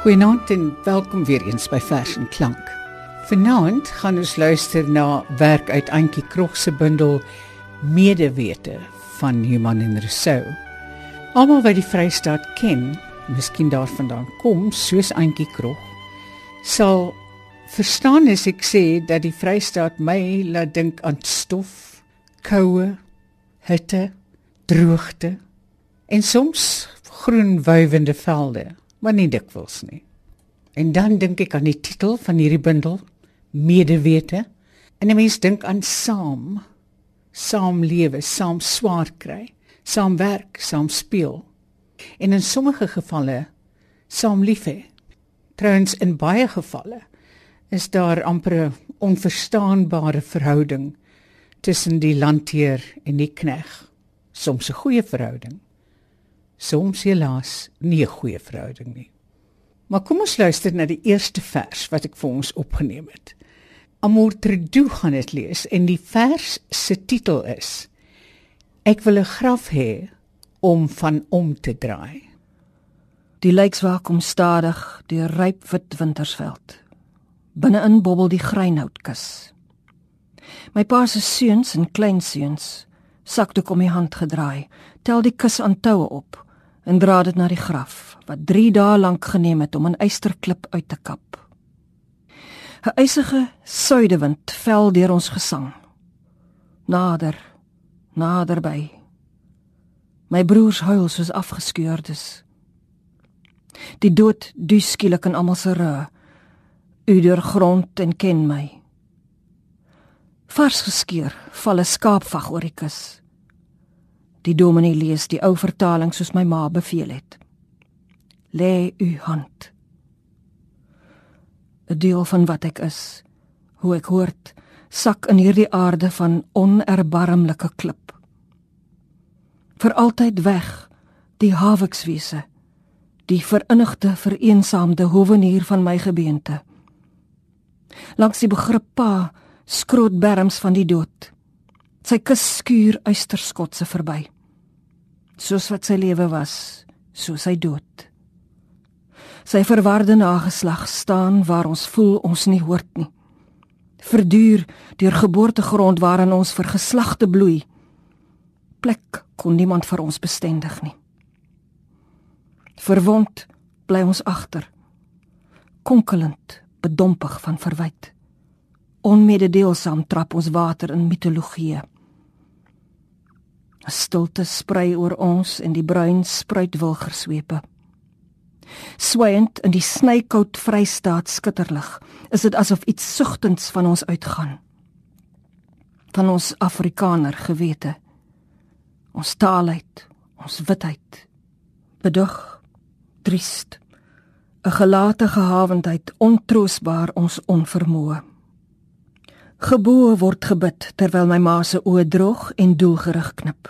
Goeienaand en welkom weer eens by Vers en Klank. Vanaand gaan ons luister na werk uit Antjie Krog se bundel Medewete van Human en Rousseau. Almal wat die Vrystaat ken, miskien daarvandaan kom, soos Antjie Krog, sal verstaan as ek sê dat die Vrystaat my laat dink aan stof, koue, hitte, droogte en soms groen wywende velde maar nie dikwels nie. En dan dink ek aan die titel van hierdie bundel, Medewete. En 'n mens dink aan saam, saam lewe, saam swaar kry, saam werk, saam speel. En in sommige gevalle saam lief hê. Trouens in baie gevalle is daar amper 'n onverstaanbare verhouding tussen die landheer en die knegg. Soms 'n goeie verhouding soms helaas nie 'n goeie verhouding nie. Maar kom ons luister na die eerste vers wat ek vir ons opgeneem het. Amour Tredu gaan dit lees en die vers se titel is Ek wil 'n graf hê om van om te draai. Die lijkswaak kom stadig deur ryp wit wintersveld. Binne-in bobbel die greinhoutkus. My pa se seuns en kleinseuns sakdoek om die hand gedraai, tel die kus aan toue op en dra dit na die graf wat 3 dae lank geneem het om 'n eysterklip uit te kap. 'n Eisige suidewind vel deur ons gesang. Nader, naderby. My broers huil soos afgeskeurdes. Die dood dus skielik in almal se rug. U deur grond en ken my. Vars geskeur, val 'n skaapvag oor die kus. Die dominee lees die ou vertaling soos my ma beveel het. Lê u hand. 'n Deel van wat ek is, hoe ek hoort, sak in hierdie aarde van onerbarmlike klip. Vir altyd weg, die hawikswese, die verinnigde vereensaamde hovenier van my gebeente. Langs die begrip pa skroot berms van die dood. Sy kus skuur uisterskotse verby. Soos wat sy lewe was, so sy dood. Sy verwarde nageslag staan waar ons voel ons nie hoort nie. Verduur deur geboortegrond waarin ons vir geslagte bloei. Plek kon niemand vir ons bestendig nie. Verwond bly ons agter. Konkelend, bedompig van verwyte onmededeelsam trap ons water in mitologie. 'n Stilte sprei oor ons en die bruin spruit wilgerswepe. Swaiend in die snykoud Vrystaat skitterlig, is dit asof iets sugtends van ons uitgaan. Van ons Afrikaner gewete. Ons taalheid, ons witheid. Bedug, triest, 'n gelate gehavendheid, ontroosbaar ons onvermoë. Geboe word gebid terwyl my ma se oë droog en doelgerig knip.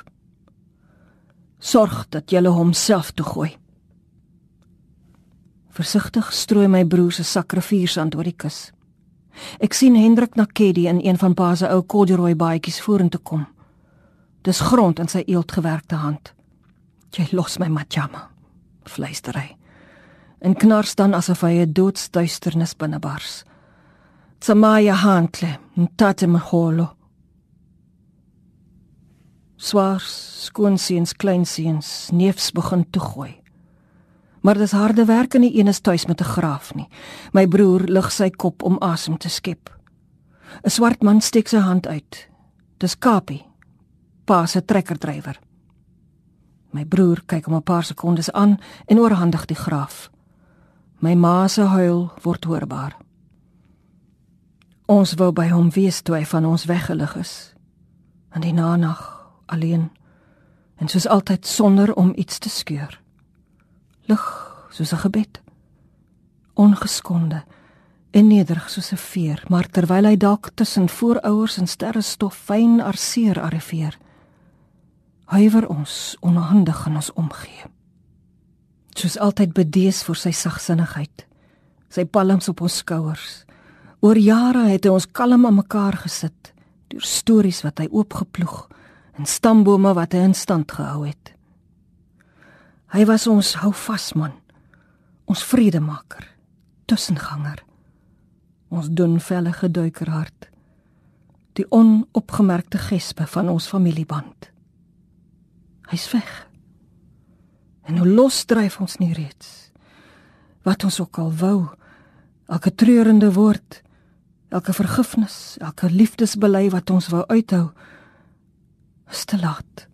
Sorg dat jy hom self toe gooi. Versigtig strooi my broer se sakrifiersand oor die kus. Ek sien Hendrik na Keddy in een van pa se ou corduroy baadjies vorentoe kom. Dis grond in sy eeltgewerkte hand. Jy los my matjama. Fluister hy. En knars dan asof hy 'n doodsduisternis binnebars. Tsamaya hantle, ntate maholo. Swaars, skoonseens, kleinseens, neefs begin toe gooi. Maar dis harde werk in die eenes tuis met 'n graaf nie. My broer lig sy kop om asem te skep. 'n Swart man steek sy hand uit. Dis Kapie, pa se trekkerdrywer. My broer kyk hom 'n paar sekondes aan en oorhandig die graaf. My ma se huil word hoorbaar. Ons wou by hom wees toe hy van ons weggelig is. In die nag alleen en soos altyd sonder om iets te skeur. Lig soos 'n gebed. Ongeskonde en nederig soos 'n veer, maar terwyl hy dalk tussen voorouers en sterrestof fyn arseer arriveer, huiwer ons onhandig in ons omgee. Soos altyd bedees vir sy sagsinnigheid, sy palms op ons skouers Oor jare het hy ons kalm aan mekaar gesit deur stories wat hy oopgeploeg en stambome wat hy in stand gehou het. Hy was ons hou vas man, Ons vredemaker, tussenganger. Ons dunvellige duikerhart. Die onopgemerkte gespe van ons familieband. Hy's weg. En hoe los dryf ons nie reeds. Wat ons ook al wou, elke treurende woord, elke vergifnis, elke liefdesbely wat ons wou uithou, is te laat.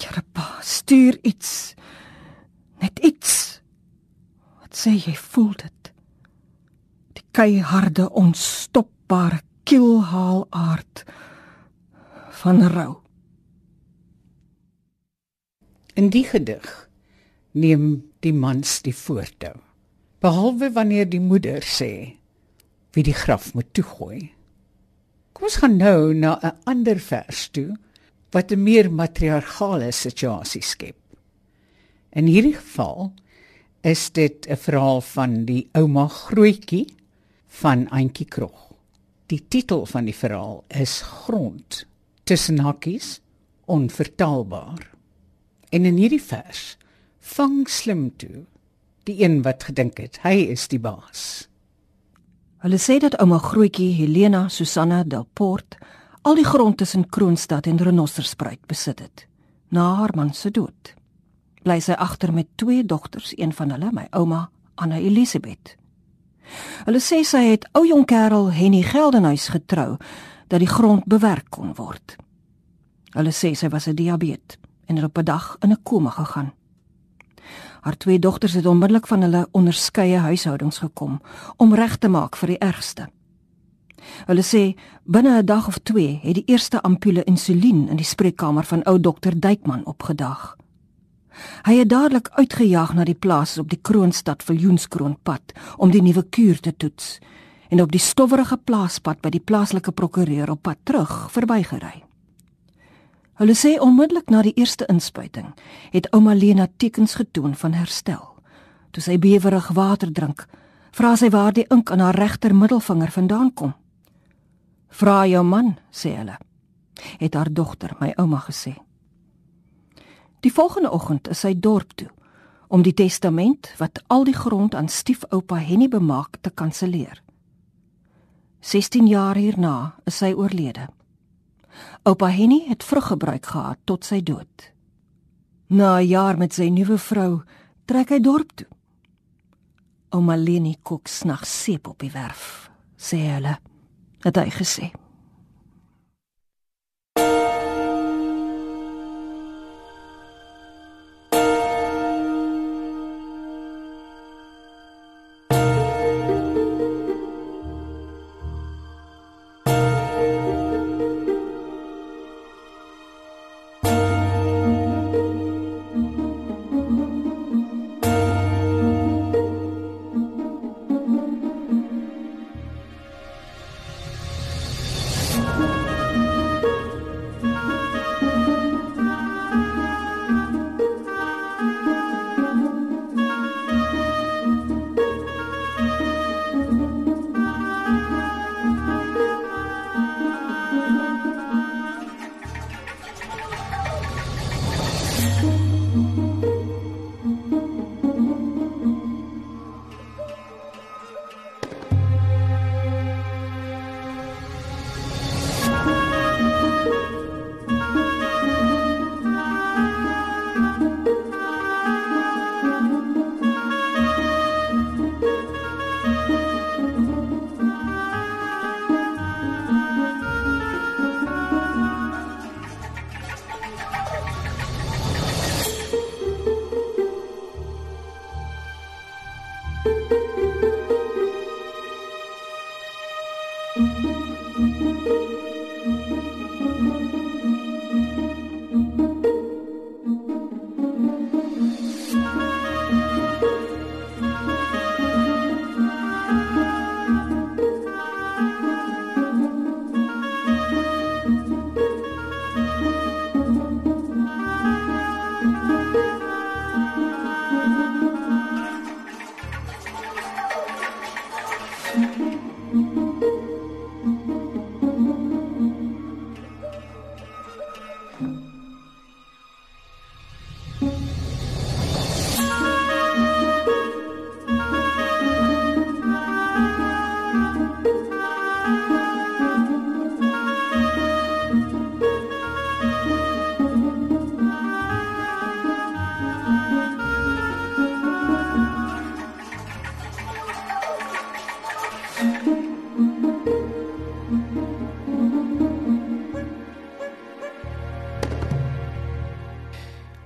Jerpa, stuur iets. Net iets. Wat sê jy voel dit? Die keiharde onstopbare kielhaal aard van rou. In die gedig neem die mans die voortou. Behalwe wanneer die moeder sê wie die graf moet toegooi. Kom ons gaan nou na 'n ander vers toe wat 'n meer matriargale situasie skep. In hierdie geval is dit 'n verhaal van die ouma Grootjie van Auntie Krog. Die titel van die verhaal is Grond tussen hakkies onvertaalbaar. En in hierdie vers vang slim toe die een wat gedink het hy is die baas. Hulle sê dat ouma Grootjie Helena Susanna Delport al die grond tussen Kroonstad en Renosterspruit besit het na haar man se dood. Bly sy agter met twee dogters, een van hulle, my ouma Anna Elisabeth. Hulle sê sy het ou jong kerel Henny Geldenhuys getrou dat die grond bewerk kon word. Hulle sê sy was 'n diabetes en het op 'n dag in 'n koma gegaan. Haar twee dogters het onmiddellik van hulle onderskeie huishoudings gekom om reg te maak vir die ergste. Hulle sê binne 'n dag of 2 het die eerste ampule insulien in die spreekkamer van ou dokter Duykman opgedag. Hy het dadelik uitgejaag na die plaas op die Kroonstad Viljoenskroonpad om die nuwe kuur te toets en op die stowwerige plaaspad by die plaaslike prokureur op pad terug verbygery. Hulle sê onmiddellik na die eerste inspuiting het ouma Lena tekens getoon van herstel. Toe sy bewerig water drink, vra sy waar die ink aan haar regter middelvinger vandaan kom. "Vra jou man," sê hulle. Het haar dogter, my ouma gesê. Die volgende oggend is sy dorp toe om die testament wat al die grond aan stiefoupa Henny bemaak te kanselleer. 16 jaar hierna is sy oorlede. Oupa Henny het vrug gebruik gehad tot sy dood. Na 'n jaar met sy nuwe vrou trek hy dorp toe. Ouma Leni kook snags seep op die werf, sê hulle, het hy gesê.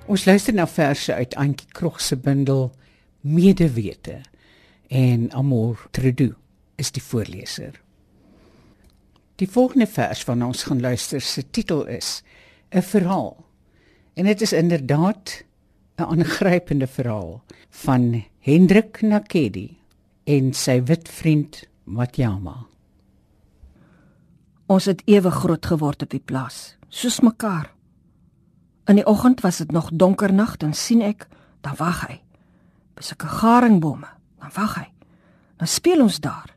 Ons luister na verse uit Antjie Krog se bundel Medewete en Amor Trudu is die voorleser. Die volgende vers van ons gaan luister se titel is 'n verhaal. En dit is inderdaad 'n aangrypende verhaal van Hendrik Nakedi en sy wit vriend Matjama. Ons het ewe groot geword op die plaas, soos mekaar. In die oggend was dit nog donker nag en sien ek, dan wag hy. Besoek 'n garingbome, dan wag hy. Dan speel ons daar.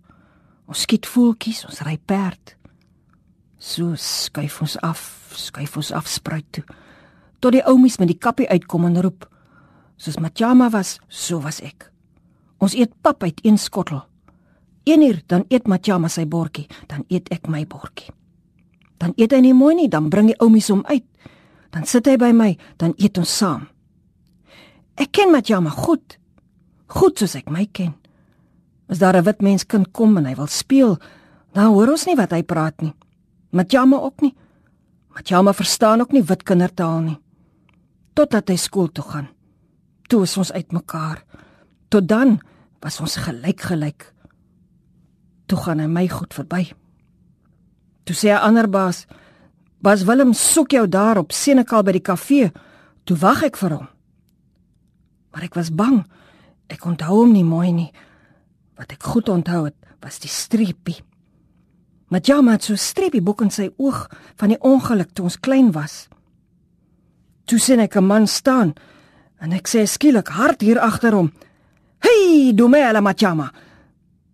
Ons skiet voeltjies, ons ry perd. So skuif ons af, skuif ons af spruit toe. Tot die oumies met die kappie uitkom en roep. Soos Matjama was, so was ek. Ons eet pap uit een skottel. Een uur dan eet Matjama sy bordjie, dan eet ek my bordjie. Dan eet hy nie mooi nie, dan bring die oumies hom uit. Dan sit hy by my, dan eet ons saam. Ek ken Matjama goed. Goed soos ek my ken. As daar 'n wit mens kind kom en hy wil speel, dan hoor ons nie wat hy praat nie. Matjama ook nie. Matjama verstaan ook nie wit kindertaal nie. Totdat hy skool toe gaan. Toe is ons uitmekaar. Tot dan was ons gelyk gelyk. Toe gaan hy my goed verby. Toe sê 'n ander baas, "Bas Willem soek jou daar op Senekal by die kafee." Toe wag ek vir hom. Maar ek was bang. Ek onthou hom nie mooi nie. Wat ek goed onthou het, was die streepie. Matjama het so streepie boek in sy oog van die ongeluk toe ons klein was. Toe sien ek 'n man staan en ek sê skielik hard hier agter hom: "Hey, Dumela Matjama."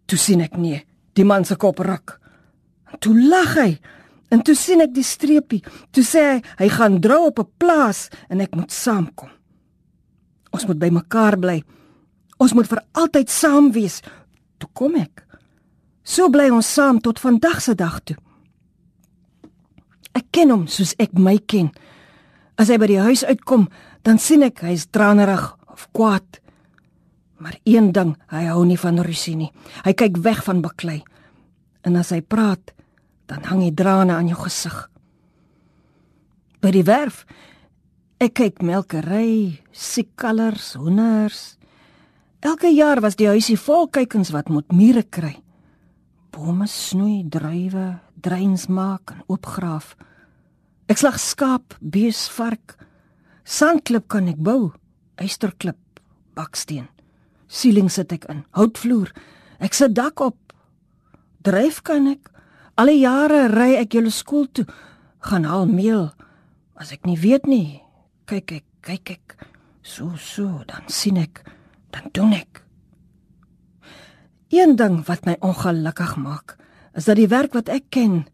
Toe sien ek nee, die man se kop ruk. En toe lag hy. En toe sien ek die streepie. Toe sê hy hy gaan drou op 'n plaas en ek moet saamkom. Ons moet by mekaar bly. Ons moet vir altyd saam wees. Toe kom ek. So bly ons saam tot vandag se dag toe. Ek ken hom soos ek my ken. As hy by die huis uitkom, dan sien ek hy's tranerig of kwaad. Maar een ding, hy hou nie van rusie nie. Hy kyk weg van baklei. En as hy praat, dan hang die drane aan jou gesig. By die werf, ek kyk melkery, siekkalers, hoenders. Elke jaar was die huisie vol kykens wat moet mure kry. Bome snoei, druiwe, dreins maak en oopgraaf. Ek slag skaap, bees, vark. Sandklip kan ek bou, eysterklip, baksteen. Sieling sit ek in, houtvloer. Ek sit dak op. Dryf kan ek. Al die jare ry ek julle skool toe, gaan haal meel. As ek nie weet nie, kyk ek, kyk ek. So so, dan sien ek, dan doen ek. Een ding wat my ongelukkig maak, is dat die werk wat ek ken,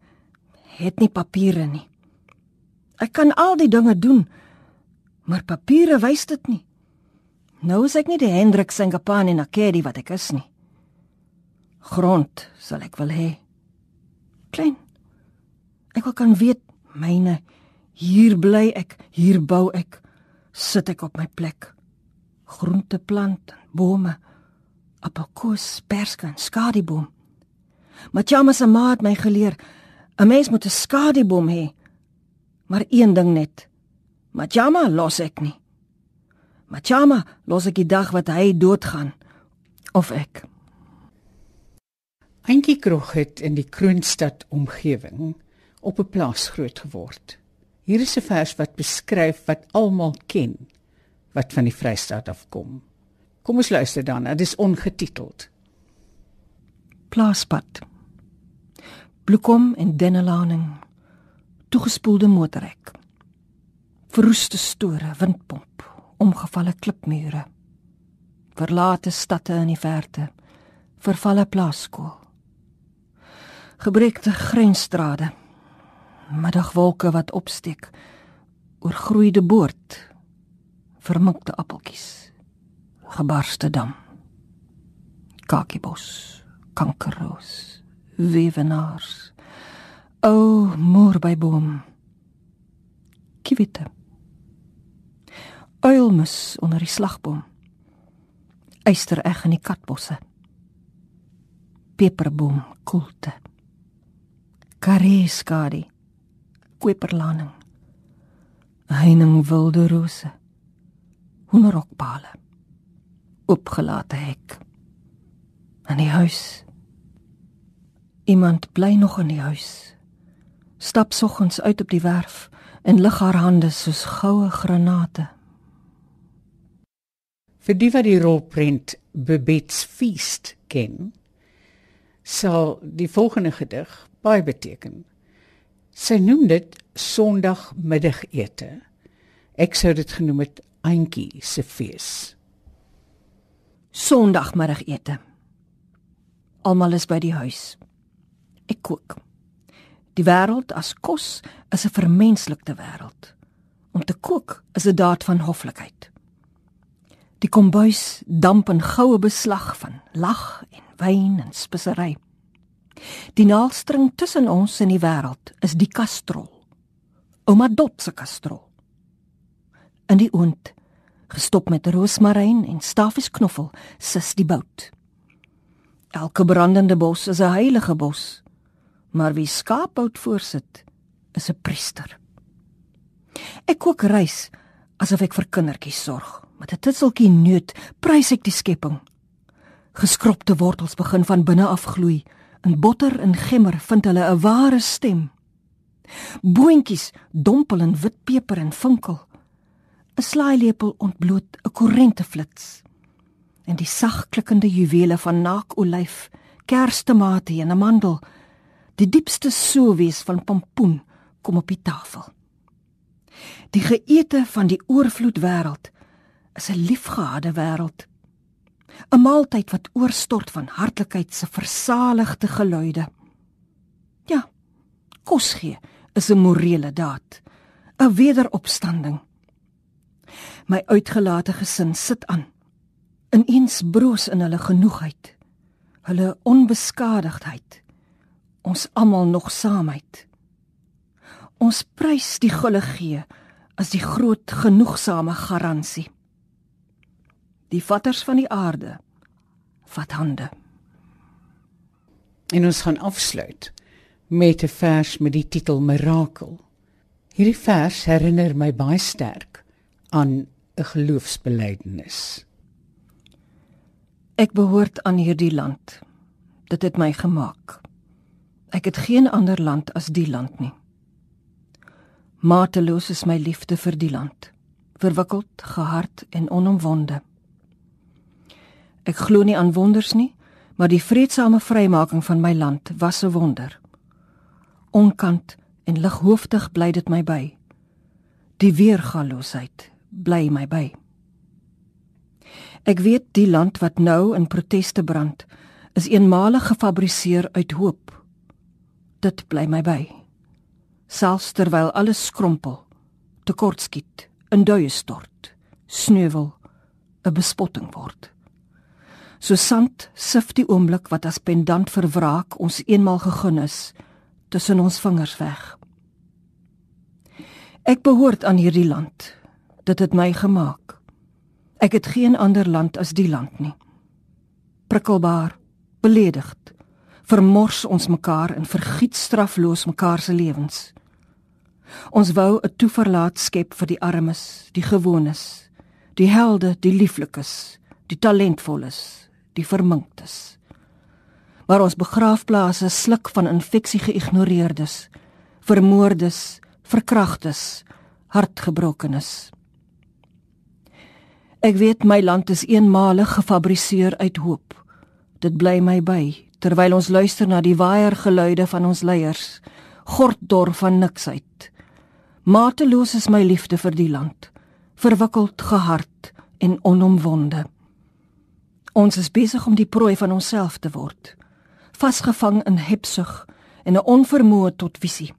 het nie papiere nie. Ek kan al die dinge doen, maar papiere wys dit nie. Nou is ek nie die Hendrik Singapane en Akedi wat ek is nie. Grond sal ek wil hê. Klein. Ek wil kan weet myne hier bly ek, hier bou ek, sit ek op my plek. Groenteplant, bome, appelkoos, perske en skadieboom. Matjama se ma het my geleer, 'n mens moet 'n skadieboom hê. Maar een ding net. Matjama los ek nie. Matjama los ek die dag wat hy doodgaan of ek. Eintjie Krog het in die Kroonstad omgewing op 'n plaas groot geword. Hier is 'n vers wat beskryf wat almal ken wat van die Vrystaat afkom. Kom ons luister dan, dit is ongetiteld. Plaaspad. Bloekom en dennelaning. Toegespoelde motorrek. Verroeste store, windpomp, omgevalle klipmure. Verlate stadte in die verte. Vervalle plaaskool. Gebreekte grensstrade. Middagwolke wat opsteek. Oorgroeide boord. Vermikte appeltjies gebarste dam. Kakiebos, kankerroos, wewenaars. O, moer by boom. Kiwitte. Uilmus onder die slagboom. Eystereg in die katbosse. Peperboom koelte. Kareskadi. Kweperlaning. Heining wilde rose. hoenderhokpale. Opgelate hek. In die huis. Iemand bly nog in die huis. Stap soggens uit op die werf en lig haar hande soos goue granate. Vir die wat die rolprent Bebets Feast ken, sal die volgende gedig baie beteken. Sy noem dit Sondagmiddagete. Ek sou dit genoem het Auntie se fees. Sondagmiddagete. Almal is by die huis. Ek kook. Die wêreld as kos is 'n vermenslikte wêreld. Om te kook is 'n daad van hoflikheid. Die kombuis damp in goue beslag van lag en wyn en spesery. Die naaldstring tussen ons en die wêreld is die kastrol. Ouma Dot se kastrol. In die oond, gestop met roosmaryn en stafiesknoffel, sis die bout. Elke brandende bos is 'n heilige bos, maar wie skaapbout voorsit, is 'n priester. Ek kook rys asof ek vir kindertjies sorg. Met 'n titseltjie noot prys ek die skepping. Geskropte wortels begin van binne af gloei In botter en gemmer vind hulle 'n ware stem. Boontjies dompel in wit peper en vinkel. 'n Slaailepel ontbloot 'n korrente flits. En die sag klikkende juwele van naakolyf, kerstomate en 'n mandel, die diepste soewees van pompoen kom op die tafel. Die geëte van die oorvloed wêreld is 'n liefgehade wêreld 'n maaltyd wat oorstort van hartlikheid se versaligde geluide. Ja, kos gee is 'n morele daad, 'n wederopstanding. My uitgelate gesin sit aan, ineens broos in hulle genoegheid, hulle onbeskadigdheid, ons almal nog saamheid. Ons prys die gulle gee as die groot genoegsame garansie die vatters van die aarde vat hande. En ons gaan afsluit met 'n vers met die titel Mirakel. Hierdie vers herinner my baie sterk aan 'n geloofsbelijdenis. Ek behoort aan hierdie land. Dit het my gemaak. Ek het geen ander land as die land nie. Mateloos is my liefde vir die land, verwikkeld, gehard en onomwonde. Ek glo nie aan wonders nie, maar die vredesame vrymaking van my land was 'n wonder. Onkant en lighooftig bly dit my by. Die weergaloosheid bly my by. Ek weet die land wat nou in proteste brand, is eenmalig gefabriseer uit hoop. Dit bly my by. Selfs terwyl alles skrompel, tekortskiet, in duie stort, sneuwel, 'n bespotting word. So sand sif die oomblik wat as pendant vir wraak ons eenmal gegun is tussen ons vingers weg. Ek behoort aan hierdie land. Dit het my gemaak. Ek het geen ander land as die land nie. Prikkelbaar, beledigd, vermors ons mekaar en vergiet strafloos mekaar se lewens. Ons wou 'n toeverlaat skep vir die armes, die gewones, die helde, die lieflikes, die talentvolles, die verminktes. Maar ons begraafplase sluk van infeksie geïgnoreerdes, vermoordes, verkragtes, hartgebrokenes. Ek weet my land is eenmalig gefabriseer uit hoop. Dit bly my by terwyl ons luister na die waier geluide van ons leiers, gorddor van niksheid. Mateloos is my liefde vir die land, verwikkeld gehard en onomwonde. Ons is besig om die prooi van onsself te word, vasgevang in hebsug en 'n onvermoë tot visie.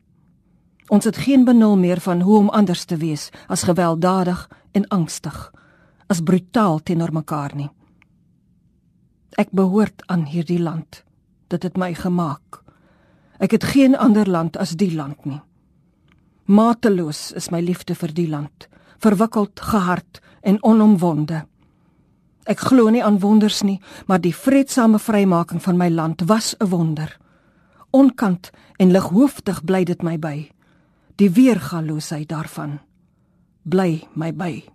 Ons het geen benul meer van hoe om anders te wees as gewelddadig en angstig, as brutaal teenoor mekaar nie. Ek behoort aan hierdie land. Dit het my gemaak. Ek het geen ander land as die land nie. Mateloos is my liefde vir die land, verwikkeld, gehard en onomwonde. Ek glo nie aan wonders nie, maar die vredesame vrymaking van my land was 'n wonder. Onkant en lighooftig bly dit my by. Die weergaloosheid daarvan bly my by.